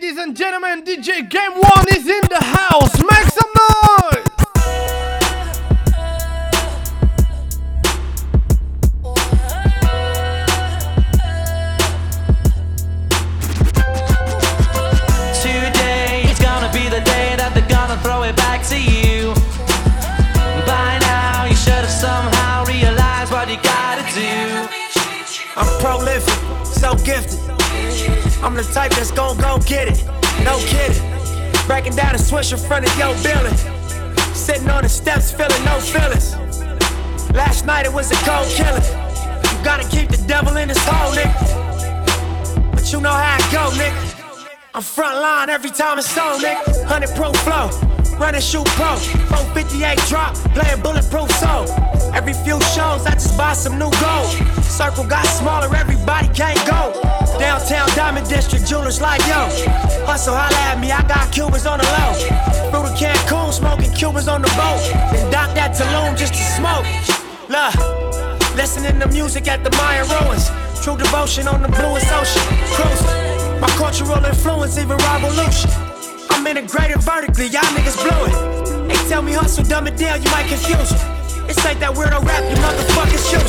Ladies and gentlemen, DJ Game One is in the house. Make some noise! fresh in front of your building. Sitting on the steps, feeling no feelings. Last night it was a cold killing. You gotta keep the devil in his hole, nigga. But you know how it go, nigga. I'm front line every time it's on, nigga. 100 pro flow, run and shoot pro. 458 drop, playing bulletproof soul. Every few shows, I just buy some new gold. Circle got smaller, everybody can't go. Downtown Diamond District, jewelers like yo. Hustle, holla at me, I got Cubans on the low. Through the Cancun, smoking Cubans on the boat. and dock that Tulum just to smoke. Look, listening to music at the Mayan ruins. True devotion on the bluest ocean. Cruising. My cultural influence, even revolution. I'm integrated vertically, y'all niggas blew it. They tell me hustle, dumb it down, you might confuse it. It's like that weirdo rap, you motherfuckers shoot.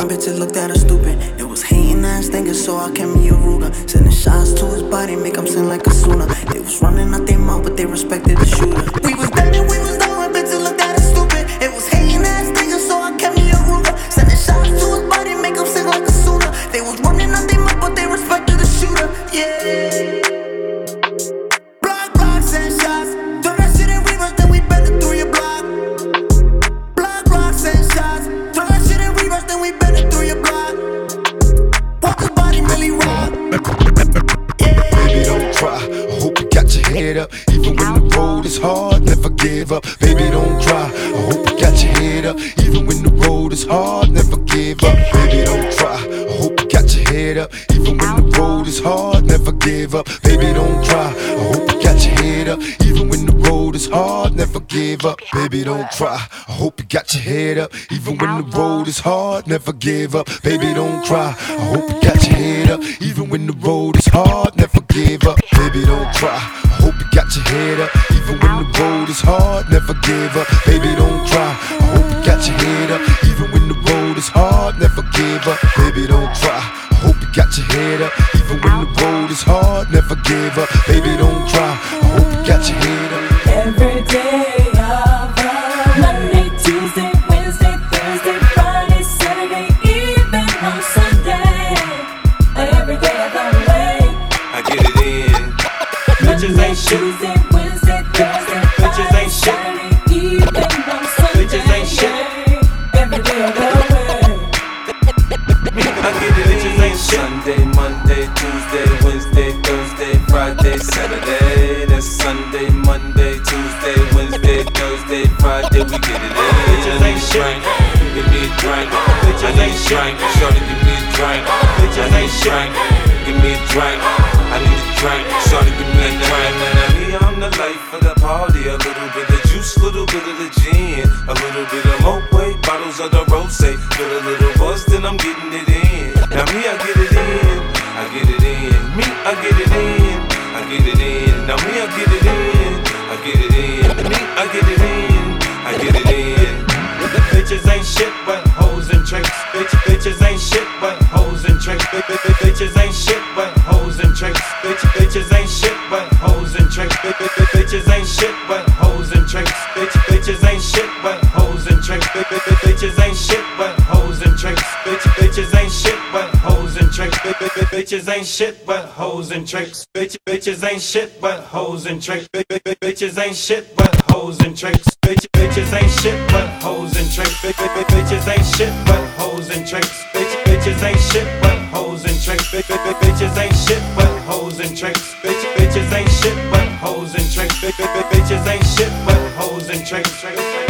Fine bitches looked at her stupid. It was hating ass thinking, so I came me a Ruger. Sending shots to his body, make him sing like a sooner. They was running out their mouth, but they respected the shooter. Baby, don't cry. I hope you got your head up. Even when the road is hard, never give up. Baby, don't cry. I hope you got your head up. Even when the road is hard, never give up. Baby, don't cry. I hope you got your head up. Even when the road is hard, never give up. Baby, don't cry. I hope you got your head up. Even when the road is hard, never give up. Baby, don't cry. I hope you got your head up. Even when the road is hard, never give up. Baby, don't cry. Shit but hoes and tricks. Bi- bi- bi- Bitches ain't shit but hoes and tricks. Bitches ain't shit but hoes and tricks. Bi- bi- bi- Bitches ain't shit but hoes and tricks. Bitches ain't shit but hoes and tricks. Bi- bi- bi- Bitches ain't shit but hoes and tricks. Bitches ain't shit but hoes and tricks. Bi- bi- bi- Bitches ain't shit but hoes and tricks. Bitches ain't shit but hoes and tricks. Bi- bi- bi- Bitches ain't shit but hoes and tricks.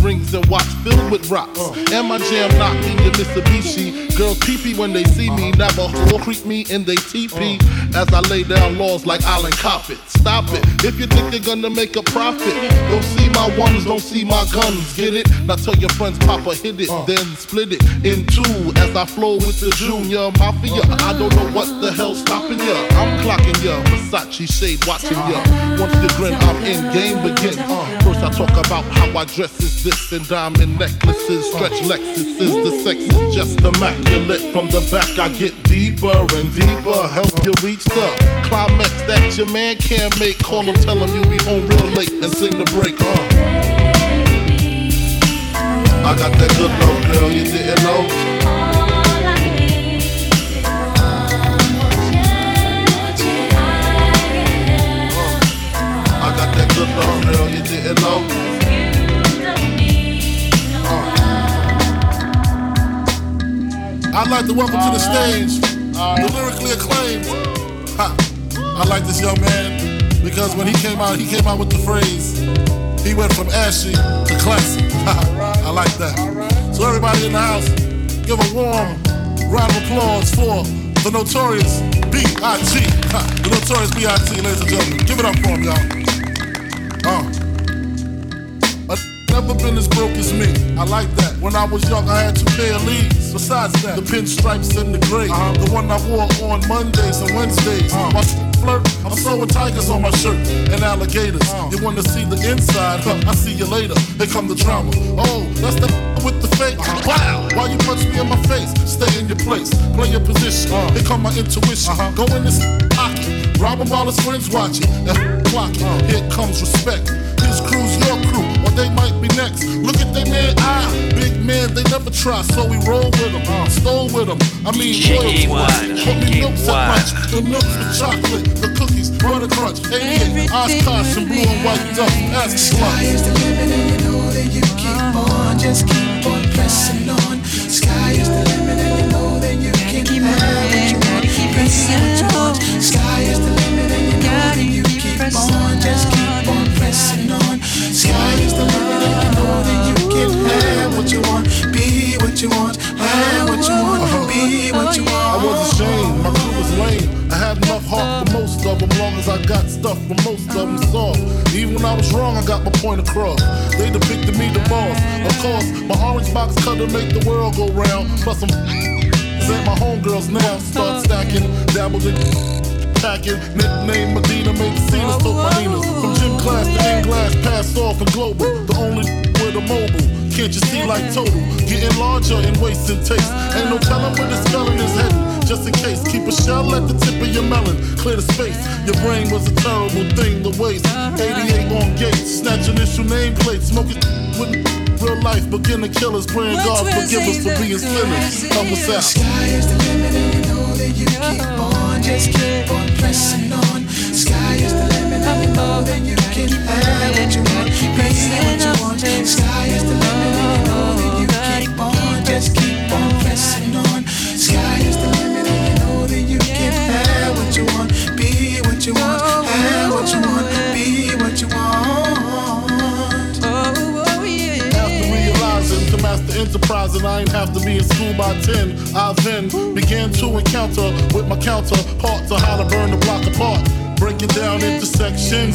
Rings and watch filled with rocks. Uh. And my jam knocked in your Mitsubishi. Girls pee when they see me. Uh-huh. never Navajo creep me in they teepee. Uh. As I lay down laws like Island Coppet. Stop it. Uh. If you think they're gonna make a profit, don't see my ones, don't see my guns. Get it? Now tell your friends, Papa hit it, then split it in two. As I flow with the Junior Mafia. I don't know what the hell's stopping ya. I'm clocking ya. Versace shade watching ya. Once you grin, I'm in. Game begins. First I talk about how I dress is this and diamond necklaces, stretch Lexuses. The sex is just immaculate. From the back I get deeper and deeper. Help you reach the climax that your man can't make. Call him, tell him you be home real late and sing the break. Uh. I got that good love, girl, you didn't know. I got that good love, girl, you didn't know. I'd like to welcome to the stage the lyrically acclaimed. Ha. I like this young man because when he came out, he came out with the phrase, he went from ashy to classy. Ha. I like that. So everybody in the house, give a warm round of applause for the notorious B.I.G. Ha. The notorious B.I.G. ladies and gentlemen. Give it up for him, y'all. Uh. Never been as broke as me. I like that. When I was young, I had two pair of leads. Besides that, the pinstripes and the gray. Uh-huh. The one I wore on Mondays and Wednesdays. Uh-huh. While flirt? I'm sewing tigers on my shirt and alligators. Uh-huh. You wanna see the inside? Huh, I see you later. Here come the drama. Oh, that's the with the fake. Wow, why you punch me in my face? Stay in your place, play your position. Here come my intuition. Go in this pocket, rob him while his friends watching. And clock it. Here comes respect. They might be next. Look at they man eye. Big man, they never try, so we roll with them. Stole with them. I mean, Jiggy loyal to one, us. Put me jiggy milks at one. lunch. The milks with chocolate, the cookies, butter crunch, 88, Oshkosh, and blue and white duck. Ask the Sky is the limit and you know that you keep on, just keep on pressing on. Sky is the limit and you know that you can have what you want, press what you. Sky is the limit and you know that you keep on, just keep on pressing on. Sky is the limit and you know that you can have what you want, be what you want, have what you want, be what you want. I was ashamed, my crew was lame. I had enough heart for most of them, long as I got stuff for most of them soft. Even when I was wrong, I got my point across. They depicted me the boss. Of course, my orange box cutter make the world go round. Plus, I'm at my homegirls now. Start stacking, dabbled in packing. Nickname Medina, made the scene, took my Ninas. From gym class to in glass, passed off and global. The only with a mobile. Can't you see like total? Getting larger and waist and taste. Ain't no telling where the spelling is heading. Just in case, keep a shell at the tip of your melon. Clear the space. Your brain was a terrible thing to waste. 88 on gates, snatch initial nameplates, smoking with real life. Begin to kill us, praying God forgive us for being sinners. Help us out. Sky is the limit and you know that you keep on, just keep on pressing on. Sky is the limit and you know that you can have what you want, be what you want. Sky is the limit and you know that you keep on, just keep on pressing on. Sky is the limit and you know that you can have what you want, be what you want, have what you want, master enterprising, I ain't have to be in school by 10. I then began to encounter with my counterparts to how to burn the block apart. Break it down into sections.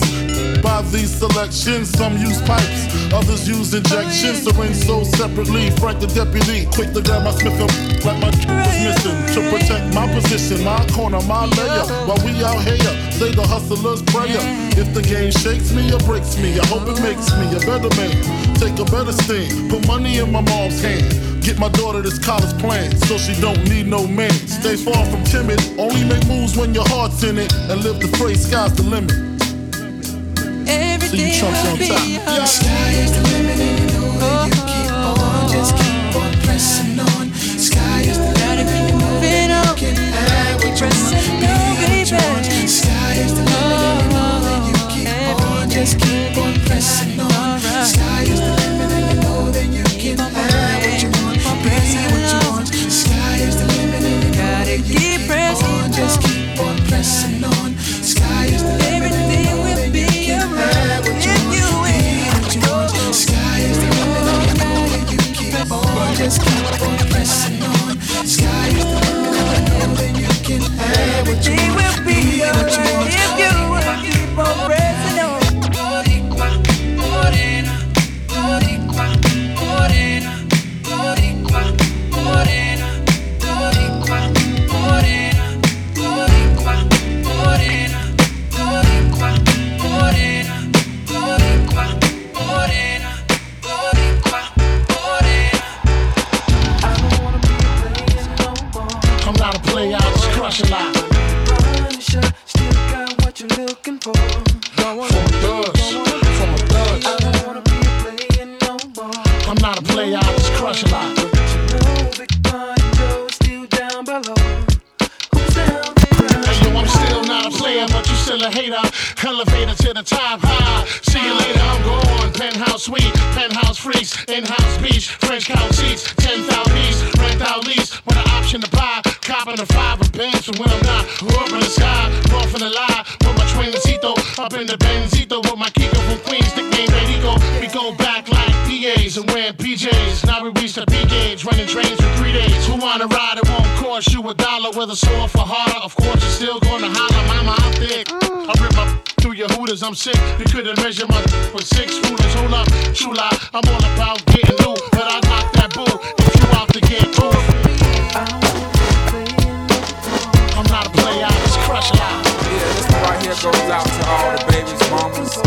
By these selections, some use pipes, others use injections. Syringe sold separately. Frank the deputy, quick to grab my Smith and like my was missing to protect my position, my corner, my layer. While we out here, say the hustler's prayer. If the game shakes me or breaks me, I hope it makes me a better man. Take a better stand, put money in my mom's hand. Get my daughter this college plan, so she don't need no man. Stay far from timid, only make moves when your heart's in it, and live the phrase sky's the limit. See you chumps on top. Yeah. Sky is the limit still a hater. Elevator to the top high. See you later, I'm gone. Penthouse suite, penthouse freaks, in-house beach, French couch seats, 10,000 piece, rent out lease. With an option to buy, copping a five of bands for when I'm not. Up in the sky, off in the lie. With my twincito, up in the Benzito with my Kiko from Queens, nickname Perico. We go back like PAs and wearing PJs. Now we reach the P gauge, running trains for three days. Who wanna ride? It won't cost you a dollar. Whether sore for harder, of course you're still gonna holler. Your I'm sick. You couldn't measure my with six rulers. Hold up, lie. I'm all about getting loot, but I knock that boo if you out to get more. I'm not a player, I just crush a lot. here goes out to all the babies, mamas,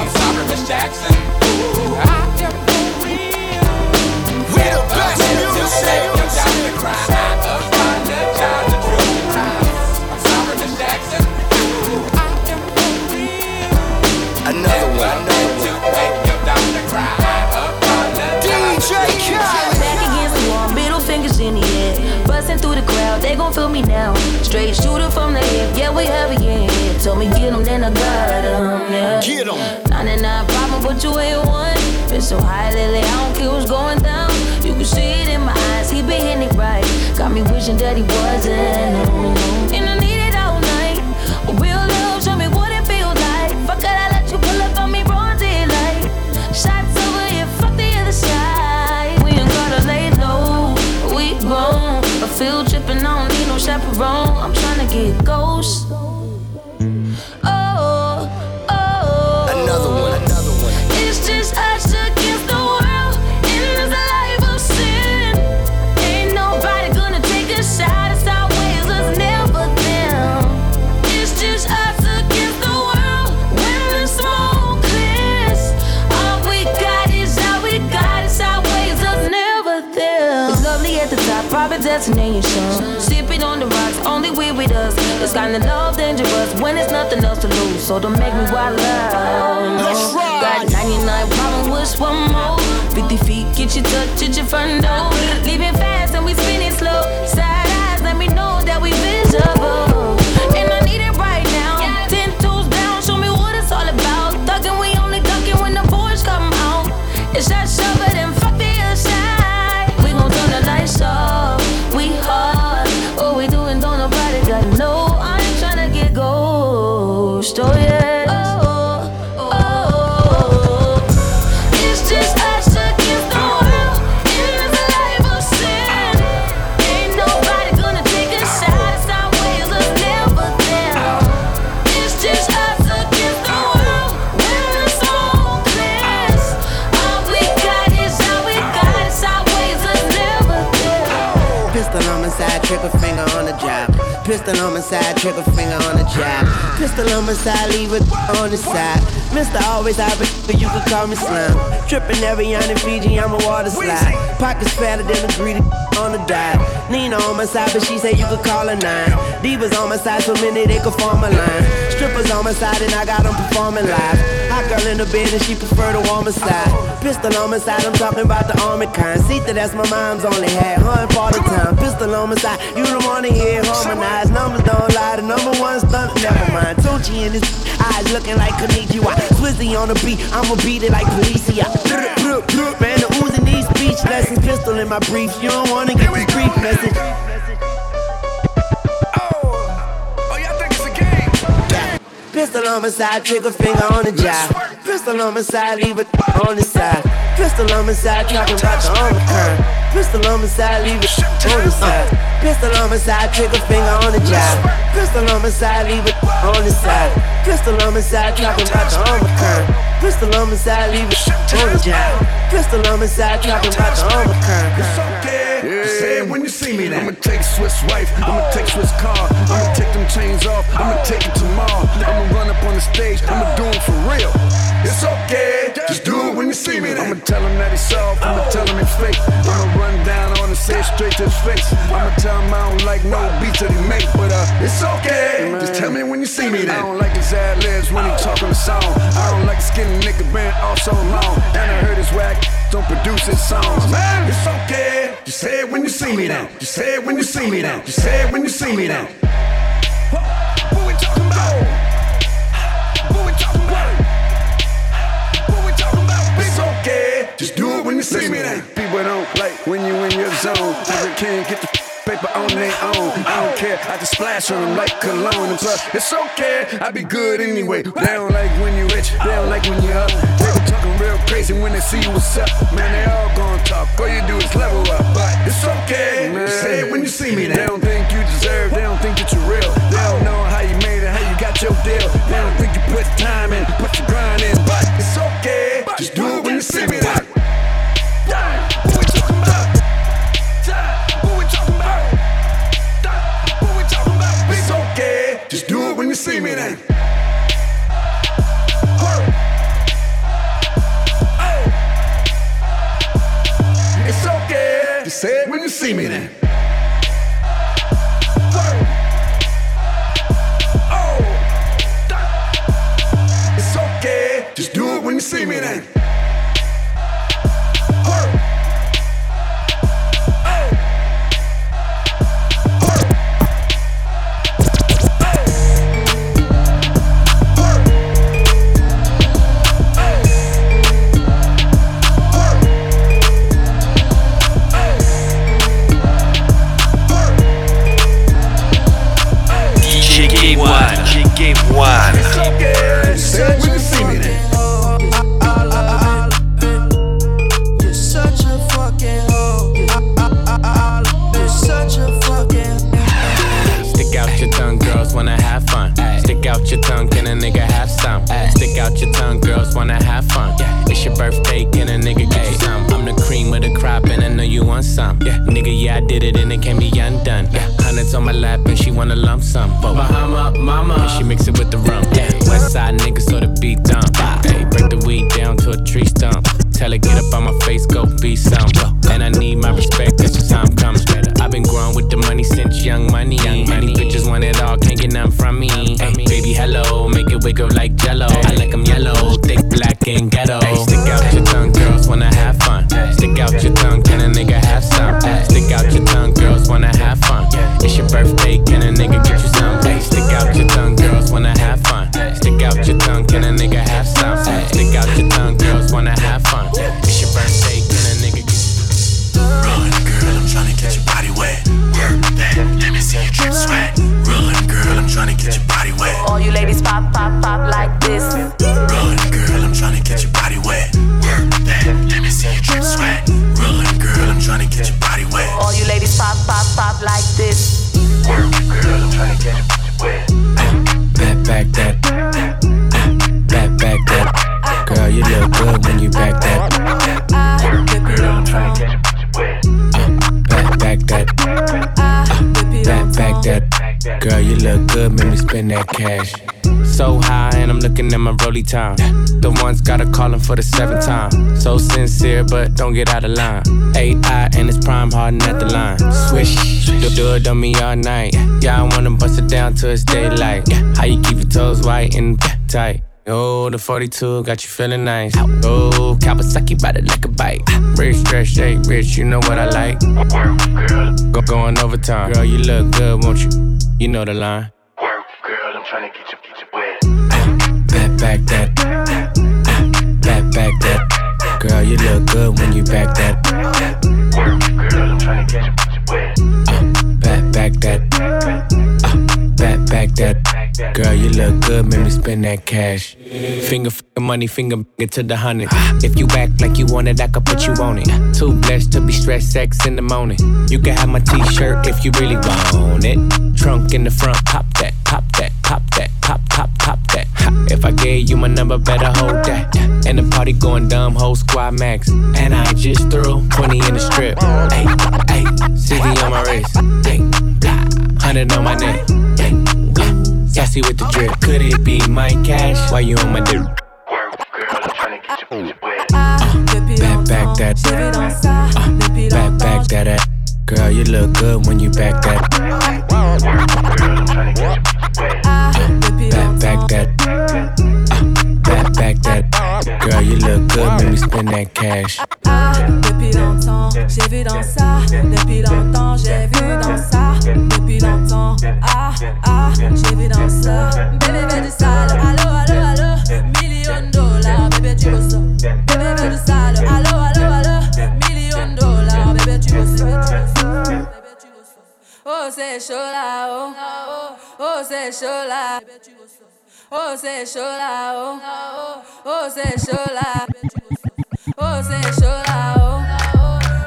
I'm sorry, Miss Jackson. I am for real. We the best Never meant to music. make your daughter cry. I apologize the crowd, they gon' feel me now. Straight shooter from the hip, yeah, we heavy in here. Told me get 'em, then I got 'em, yeah. Get 'em. 99 problem, but you ain't one. Been so high lately, I don't care what's going down. You can see it in my eyes, he been hitting it right. Got me wishing that he wasn't. no, no. And I need Oh, oh. It's just us to give the world In the life of sin. Ain't nobody gonna take a shot. It's our us never them. It's just us to give the world When smoke this All we got is all we got. It shall weigh us never them. Lovely at the top, private destination. Kinda love dangerous when there's nothing else to lose. So don't make me wild out. Let's ride. Got 99 problem with one more. 50 feet, get you touch at your front door. Leaving fast and we spinning slow. Side, trigger finger on the job. Pistol on my side, trigger finger on the job. Pistol on my side, leave it on the side. Mr. Always out, but you can call me slime. Tripping every on in Fiji, I'm a water slide. Pockets fatter than a greedy on the dive. Nina on my side, but she say you could call her nine. Divas on my side, so many they could form a line. Strippers on my side, and I got them performing live. Hot girl in the bed, and she prefer the warmer side. Pistol on my side, I'm talking about the army kind. See that that's my mom's only had. Hun all the time. Pistol on my side, you don't wanna hear harmonized. Numbers don't lie, the number one stunt, never mind. Tunchi in his eyes looking like Konnichiwa. Swizzy on the beat, I'ma beat it like Policia. Man, the oozing these speech lessons. Pistol in my briefs, you don't wanna get this brief message. Pistol on my side, trigger finger on the job. Pistol on my side, leave it on the side. Pistol on my side, talking about the overturn. Pistol on my side, leave it on the side. Pistol on my side, trigger finger on the job. Pistol on my side, leave it on the side. Pistol on my side, talking about the overturn. Pistol on my side, leave it on the job. Pistol on my side, talking about the overturn. Yeah. Say it when you see me now. I'ma take Swiss wife, I'ma take Swiss car, I'ma take them chains off, I'ma take it tomorrow. Him that he's soft, I'ma tell him it's fake. I'ma run down on and say it straight to his face. I'ma tell him I don't like no beats that he make. But uh, it's okay. Just tell me when you see me then. I don't like his ad libs when he talk on the song. I don't like skinny nigga been off so long. And I heard his whack don't produce his songs. Man, it's okay. Just say it when you see me then. Just say it when you see me then. Just say it when you see me then. Just do it when you see me then. People don't like when you in your zone. Every king get the paper on their own. I don't care, I just splash on them like cologne. And plus, it's okay, I be good anyway. They don't like when you rich, they don't like when you up. They be talking real crazy when they see you what's up. Man, they all gonna talk, all you do is level up. But it's okay, man. say it when you see me. They don't think you deserve, they don't think that you're real. They don't know how you made it, how you got your deal. They don't think you put time in, put your grind in. Say it when you see me then. Oh. Oh. It's okay. Just do it when you see me then. Stick out your tongue, girls wanna have fun. It's your birthday, can a nigga get you some? I'm the cream of the crop, and I know you want some. Yeah. Nigga, yeah, I did it, and it can be undone. Hundreds on my lap, and she wanna lump sum. Bahama, mama, and she mix it with the rum. Yeah. West side nigga, so the beat dump. Hey, break the weed down to a tree stump. Tell her get up on my face, go be some. And I need my respect, that's the time comes. I've been growing with the money since young money. Young money. bitches want it all, can't get none from me. Hey, baby, hello, make it wiggle like jello. I like 'em yellow, thick, time. The ones gotta call him for the seventh time. So sincere, but don't get out of line. AI and it's prime harden at the line. Swish, do, do it on me all night. Yeah, I wanna bust it down till it's daylight. How you keep your toes white and tight? Oh, the 42 got you feeling nice. Oh, Kawasaki bite it like a bite. Rich, stretch, shake, rich, you know what I like. Go going overtime. Girl, you look good, won't you? You know the line. Girl, I'm tryna get your, get wet. Back, that. Back, back that. Girl, you look good when you back that. Girl, I'm tryna get your, get your wet. Back, back that. Uh, back, back that. Girl, you look good, make me spend that cash. Finger, money, finger to the hundred. If you act like you want it, I could put you on it. Too blessed to be stressed, sex in the morning. You can have my t-shirt if you really want it. Trunk in the front, pop that, pop that, pop that, pop, pop, pop that. If I gave you my number, better hold that. And the party going dumb, whole squad max. And I just threw 20 in the strip. Hey, hey, 60 on my wrist. Hey, blah, 100 on my neck. Uh, Sassy with the drip. Could it be my cash? Why you on my dick? Back, back that. Uh, back, back that. uh. Girl, you look good when you back that. Spend that cash. Ah, depuis longtemps, j'ai vu dans ça. Depuis longtemps, j'ai vu dans ça. Depuis longtemps, ah, ah, j'ai vu dans ça. Bébé veut du sale, allo, allo, allo. Million dollars, bébé tu veux ça. Bébé veut du sale, allo, allo, allo. Million dollars, bébé tu veux ça. Oh, c'est chaud là, oh. Oh, c'est chaud là. Oh, c'est chaud là, oh. Oh, c'est chaud. Oh, c'est chaud là, oh.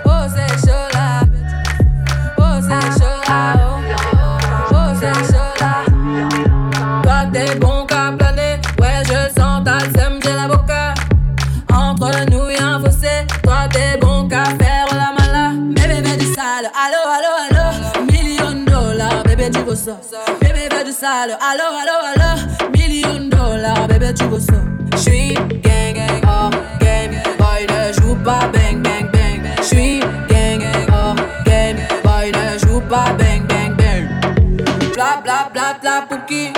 Oh, c'est chaud. Oh, c'est chaud oh. C'est chaud. Toi, t'es bon qu'à planer. Ouais, je sens ta sème, j'ai la boca. Entre nous, y'a un fossé. Toi, t'es bon qu'à faire la mala. Bébé, bébé du sale. Allo, allo, allo. Million dollars, bébé, tu veux ça. Bébé, bébé du sale. Allo, allo, allo. Ça. J'suis gang, oh, game. Joue pas bang, bang, bang. J'suis gang, gang, oh, game. Joue pas bang, bang, bang. Bla, bla, bla, bla, pouki.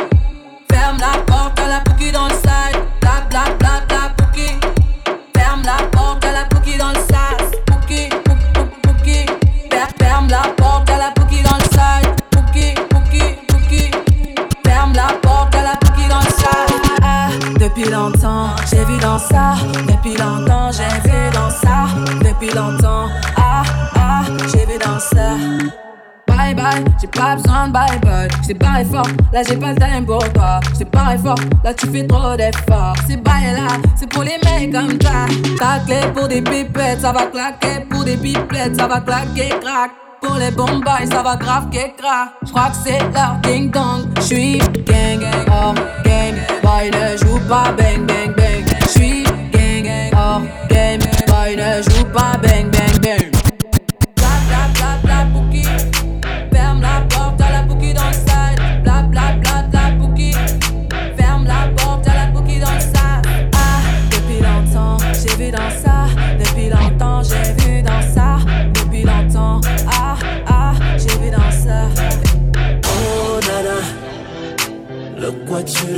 Depuis longtemps, j'ai vu dans ça. Depuis longtemps, ah, ah, j'ai vu dans ça. Bye bye, j'ai pas besoin de bye bye. J't'ai barré fort, là j'ai pas le time pour toi. J't'ai barré fort, là tu fais trop d'efforts. C'est bye là, c'est pour les mecs comme ça. Ta clé pour des pipettes, ça va claquer. Pour des pipettes, ça va claquer, crack. Pour les bombes, ça va grave que crack. J'crois que c'est leur ding dong. J'suis gang gang, oh game. Boy ne joue pas bang bang bang.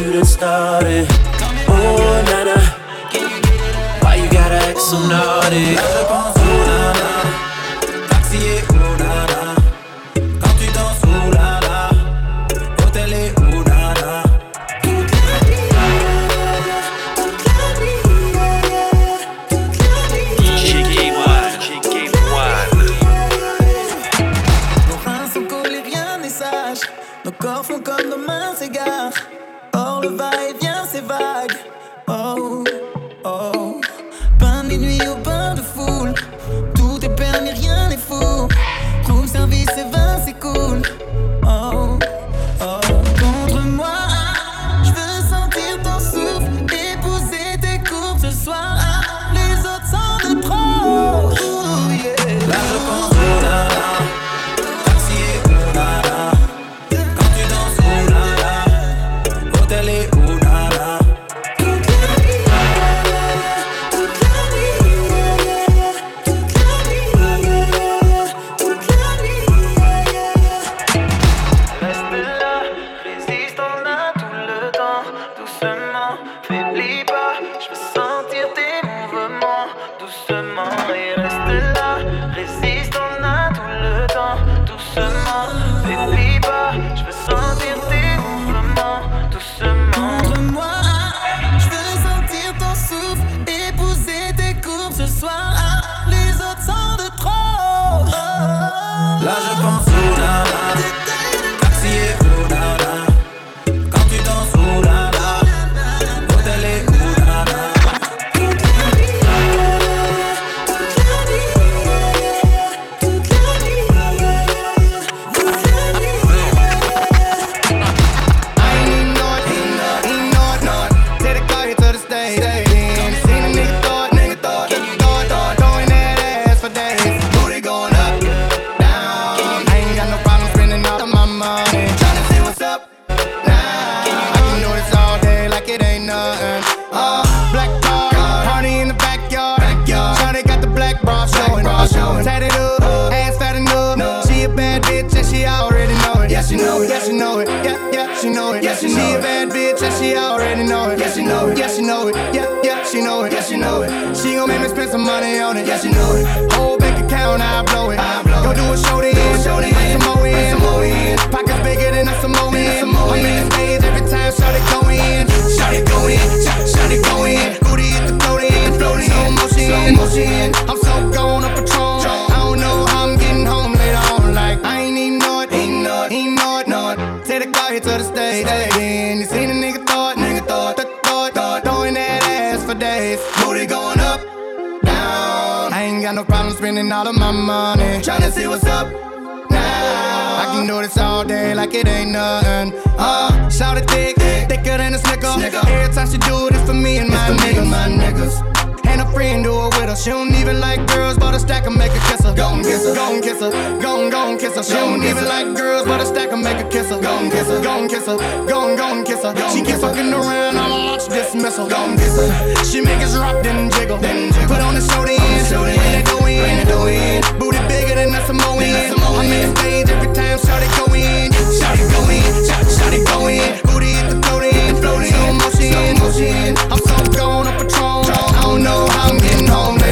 You done started. Oh, Nana, why you gotta act so naughty? Doucement, motion. I'm so gone up Patron. I don't know how I'm getting home later on. Like I ain't even know it. Ain't know it. Ain't know it. Know it. Take the car here to the stage. Then you seen a nigga it. Nigga it. Throw it. Throw. Throwing that ass for days. Booty going up. Down. I ain't got no problem spending all of my money. Tryna see what's up. Now. I can do this all day like it ain't nothing. Uh, shout it thick, thicker than a snicker. Every time she do this for me and my niggas. my niggas. And a friend do it her. She don't even like girls, but a stack and make her kiss her. Gon' kiss her, gon' kiss her, gon' gon' kiss her. She don't even like girls, but a stack and make her kiss her. Gon' kiss her, gon' kiss her, gon' gon' kiss her. She keep fucking around, I'ma launch dismissal. Gon' kiss her. She make us rock then jiggle. then Put on the show then, bring it go in, booty bigger than a Samoan. I'm in the stage every time, shout it go in, shout it go in, shout, shout it go in. Booty hit the floating, floating, slow motion, motion. I'm so gone up Patron. I don't know how I'm getting home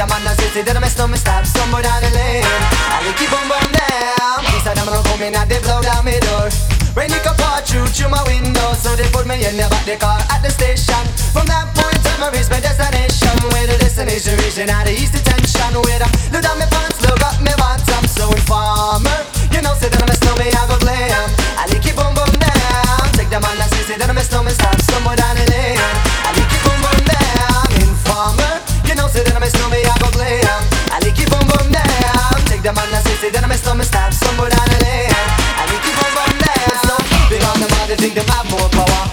down. Take the man that say say that I'm a snowman, stab somewhere down the lane. I like you boom boom down. These are them gonna come they blow down my door. Rain it can pour through through my window, so they put me in the back the car at the station. From that point on, I reach my destination. Where the destination reaching out of east detention. Where I look down my pants, look up my think they have power.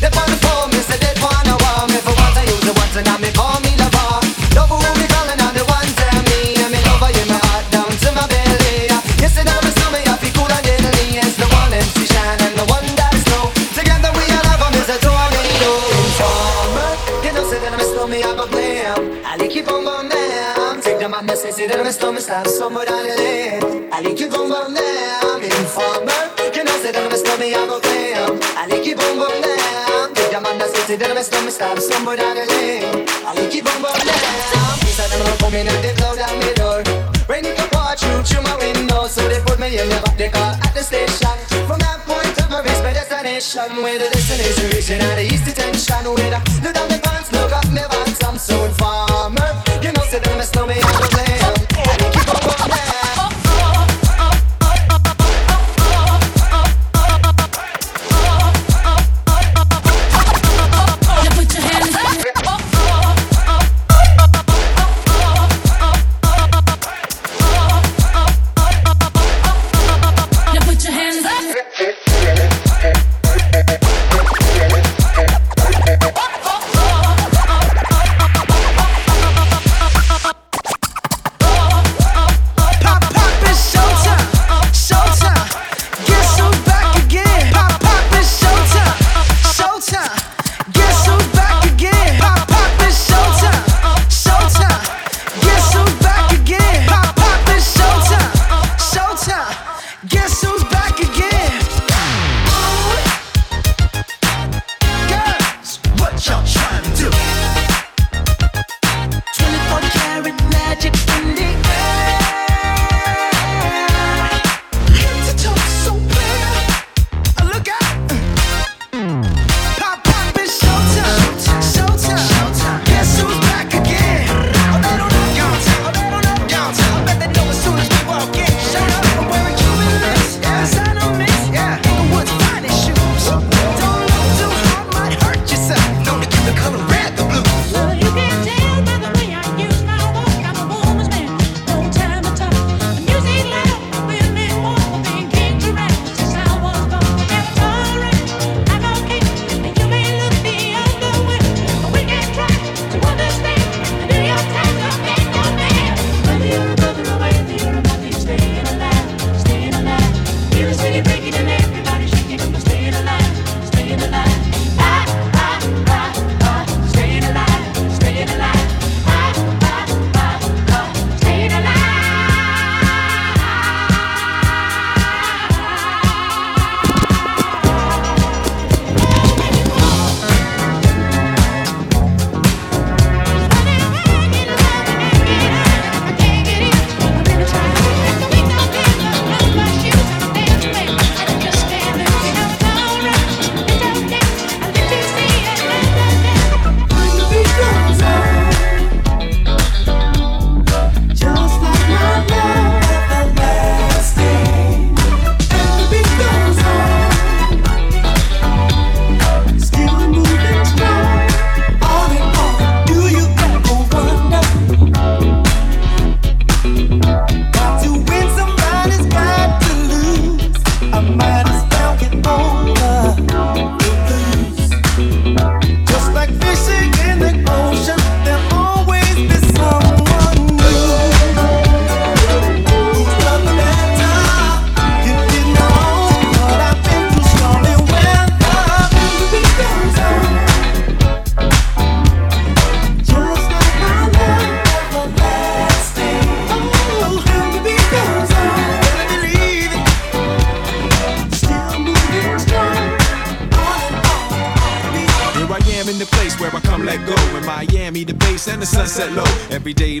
They want to phone me, say they wanna want me for I use the once and now me call me lover. Love who me calling on the one tell me, and me lover in my heart down to my belly. Yes, and I'm a snowman, I feel cool and the one MC Shan and the one that's snow. Together we all have 'em, it's a tornado. You know that I'm a snowman, I go glam. I you boom boom down. Take the man that say that I'm a snowman, stop somewhere that I'm a snowman, stop down the lane. I like you boom boom down. These are them gonna come in and they blow down my door. Rain it can pour through through my window, so they put me in the back the car at the station. From that point on, reach my destination. Where the destination reaching out of east detention. Where I look down my pants, look up pants, I'm so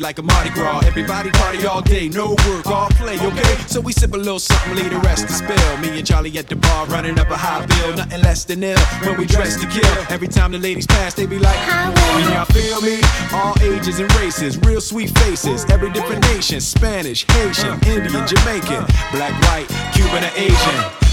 like a Mardi Gras. Everybody party all day, no work, all play, okay? So we sip a little something, leave the rest to spill. Me and Charlie at the bar running up a high bill, nothing less than ill. When we dress to kill, every time the ladies pass, they be like, Can y'all feel me? All ages and races, real sweet faces, every different nation Spanish, Haitian, Indian, Jamaican, black, white, Cuban, or Asian.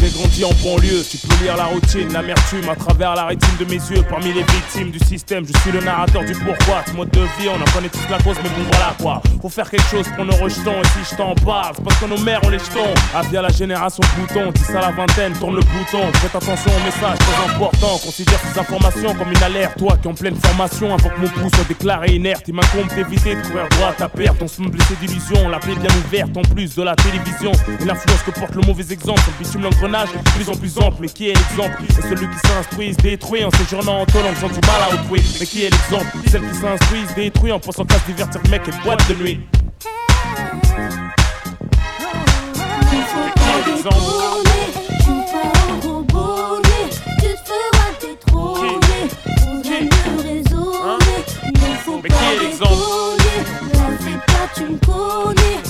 J'ai grandi en banlieue, tu peux lire la routine, l'amertume à travers la rétine de mes yeux. Parmi les victimes du système, je suis le narrateur du pourquoi. Ce mode de vie, on en connaît tous la cause, mais bon voilà quoi. Faut faire quelque chose pour nos rejetons, et si je t'en parle, parce que nos mères ont les jetons. Ah bien la génération bouton, dis ça la vingtaine, tourne le bouton. Faites attention au message très important, considère ces informations comme une alerte. Toi qui en pleine formation, avant que mon pouls soit déclaré inerte, il m'incombe d'éviter de courir droit à perte. On se blessé d'illusions, la plaie bien ouverte en plus de la télévision. Et l'influence que porte le mauvais exemple, le bitume plus en plus ample. Mais qui est l'exemple? Et celui qui s'instruit se détruit en séjournant en tôle en faisant du mal à autrui. Mais qui est l'exemple? Celle qui s'instruit se détruit en pensant qu'à se divertir le mec et boîte de nuit. Mais qui est l'exemple? La fais pas, tu me connais.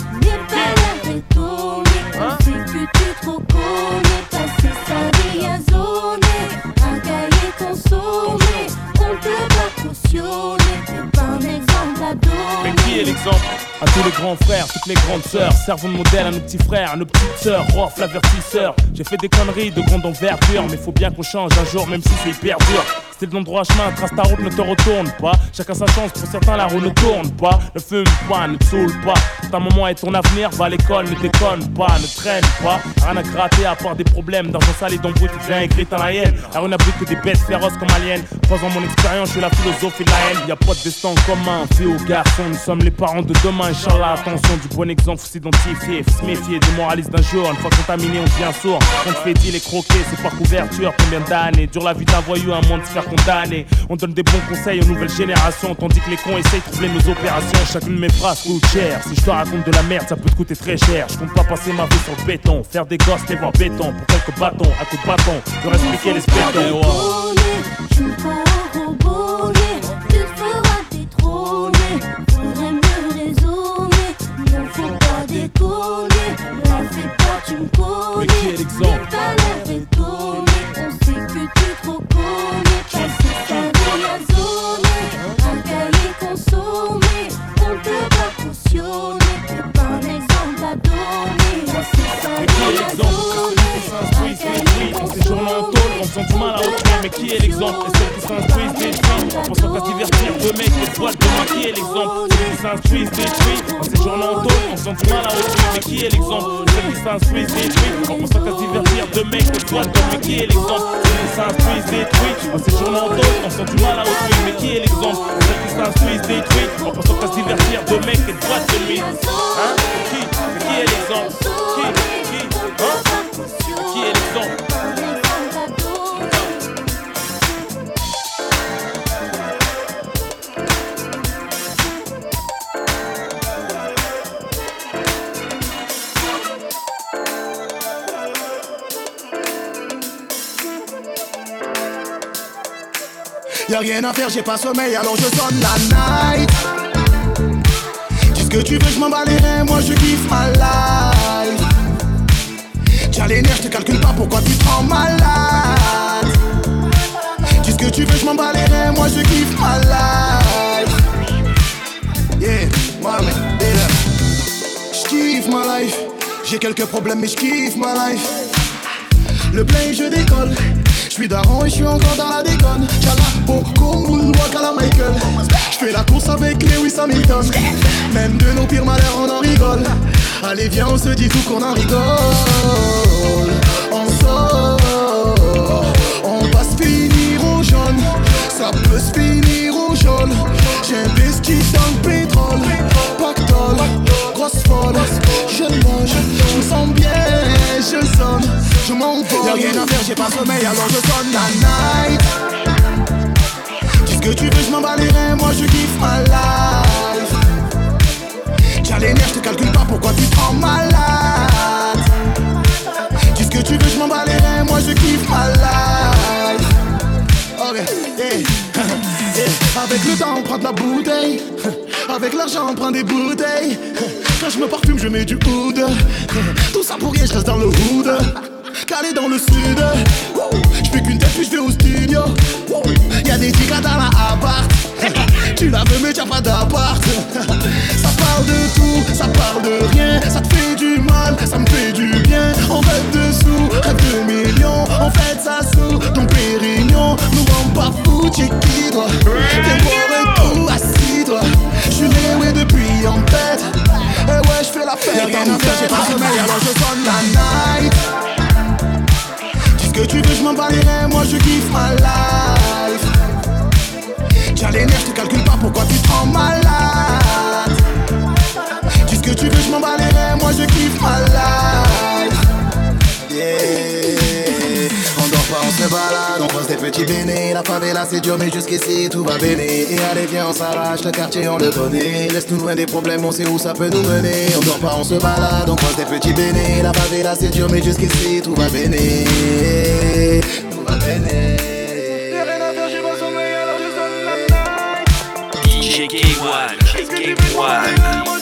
sociaux n'étaient pas un exemple à donner. Mais qui est l'exemple à tous les grands frères, toutes les grandes sœurs, servons de modèle à nos petits frères, à nos petites sœurs, Rof l'avertisseur. J'ai fait des conneries de grande envergure, mais faut bien qu'on change un jour, même si c'est hyper dur. C'était le droit chemin, trace ta route, ne te retourne pas. Chacun sa chance, pour certains la roue ne tourne pas. Ne fume pas, ne te saoule pas. Ta maman est ton avenir, va à l'école, ne déconne pas, ne traîne pas. Rien à gratter à part des problèmes, d'argent sale et d'embrouille, tu viens écrit à la haine. La rue n'abrite que des bêtes féroces comme aliens. Croisant mon expérience, je suis la philosophie de la haine. Y a pas de destin commun, fille ou garçon, nous sommes les parents de demain. Inch'Allah, attention, du bon exemple, faut s'identifier, faut se méfier des moralistes d'un jour. Une fois contaminé, on devient sourd. On te fait dire les croquer, c'est par couverture. Combien d'années? Dure la vie d'un voyou, à moins de se faire condamner. On donne des bons conseils aux nouvelles générations, tandis que les cons essayent de troubler nos opérations. Chacune de mes phrases coûte cher. Si je te raconte de la merde, ça peut te coûter très cher. Je compte pas passer ma vie sur le béton, faire des gosses, les voir béton pour quelques bâtons, à coups de bâton. De expliquer les spétons. Déconner. La fais pas, tu me connais. Mais qui est l'exemple N'aie pas l'air étonné, on sait que tu trop connais. Passer sa vie à zoner, un cahier consommé. On peut pas cautionner, t'es pas un exemple à donner. Passer sa Mais qui est vie à l'exemple zoner, un cahier En séjournant en tôle, en faisant du mal à. Mais qui est l'exemple? Et celles qui s'instruisent détruisent en pensant qu'à se de mecs et boîtes de est l'exemple Celles qui s'instruisent détruisent en séjournant en tôle, en faisant du mal à autrui. Mais qui est l'exemple? Celles qui s'instruisent détruisent en pensant qu'à se divertir de mecs et boîtes de moi. Qui est l'exemple Celles qui s'instruisent détruisent en séjournant en tôle, en faisant du mal à autrui. Mais qui est l'exemple? Celles qui s'instruisent détruisent en pensant qu'à se divertir de mecs et boîtes de nuit. Hein? Qui? Mais qui est l'exemple? Qui? Qui? Hein? Mais Qui est l'exemple? Rien à faire, j'ai pas sommeil, alors je sonne la night. Dis ce que tu veux, je m'en bats les reins, moi je kiffe ma life. Tiens les nerfs, je te calcule pas pourquoi tu te prends malade. Dis ce que tu veux, je m'en bats les moi je kiffe ma life. Yeah, mais Je kiffe ma life. J'ai quelques problèmes, mais je kiffe ma life. Le plein, je décolle. Suis daron et je suis encore dans la déconne. Chala, Boko, Moonwalk à la Michael. Je fais la course avec Lewis Hamilton. Même de nos pires malheurs, on en rigole. Allez, viens, on se dit tout qu'on en rigole. On sort, on va se finir au jaune. Ça peut se finir au jaune. J'investis dans le pétrole. grosse folle. Je loge, je me sens bien, je sonne, je m'envole. Y'a rien à faire, j'ai pas sommeil, alors je sonne la night. Dis ce que tu veux, je m'en bats les reins, moi je kiffe ma life. T'as les nerfs, je te calcule pas pourquoi tu te rends malade. Dis ce que tu veux, je m'en bats les reins, moi je kiffe ma life. Ok, Avec le temps, on prend de la bouteille. Avec l'argent, on prend des bouteilles. Quand je me parfume, je mets du hood. Tout ça pour rien, je reste dans le hood. Calé dans le sud. Je fais qu'une tête, puis je vais au studio. Y'a des tigres dans la appart. Tu la veux, mais t'as pas d'appart. Ça parle de tout, ça parle de rien. Ça te fait du mal, ça me fait du bien. On rêve de sous, rêve de millions. On fait ça sous ton pérignon. Nous rend pas fous, t'es qui toi? Viens boire un coup, assis-toi. J'suis né, ouais, depuis en tête. Et ouais, j'fais la fête. Y'a rien à faire, j'ai pas sommeil, alors je sonne la night. Dis ce que tu veux, je m'en reins, moi je kiffe ma life. T'as les nerfs, je te calcule pas pourquoi tu te rends malade. Dis ce que tu veux, je m'en reins, moi je kiffe ma life. Yeah. Des petits bénés. La favela c'est dur, mais jusqu'ici tout va béné. Et allez, viens, on s'arrache, le quartier on le connaît. Laisse-nous loin des problèmes, on sait où ça peut nous mener. On dort pas, on se balade, on pose des petits bénés. La favela c'est dur, mais jusqu'ici tout va béné. Tout va béné. DJ K1, K1.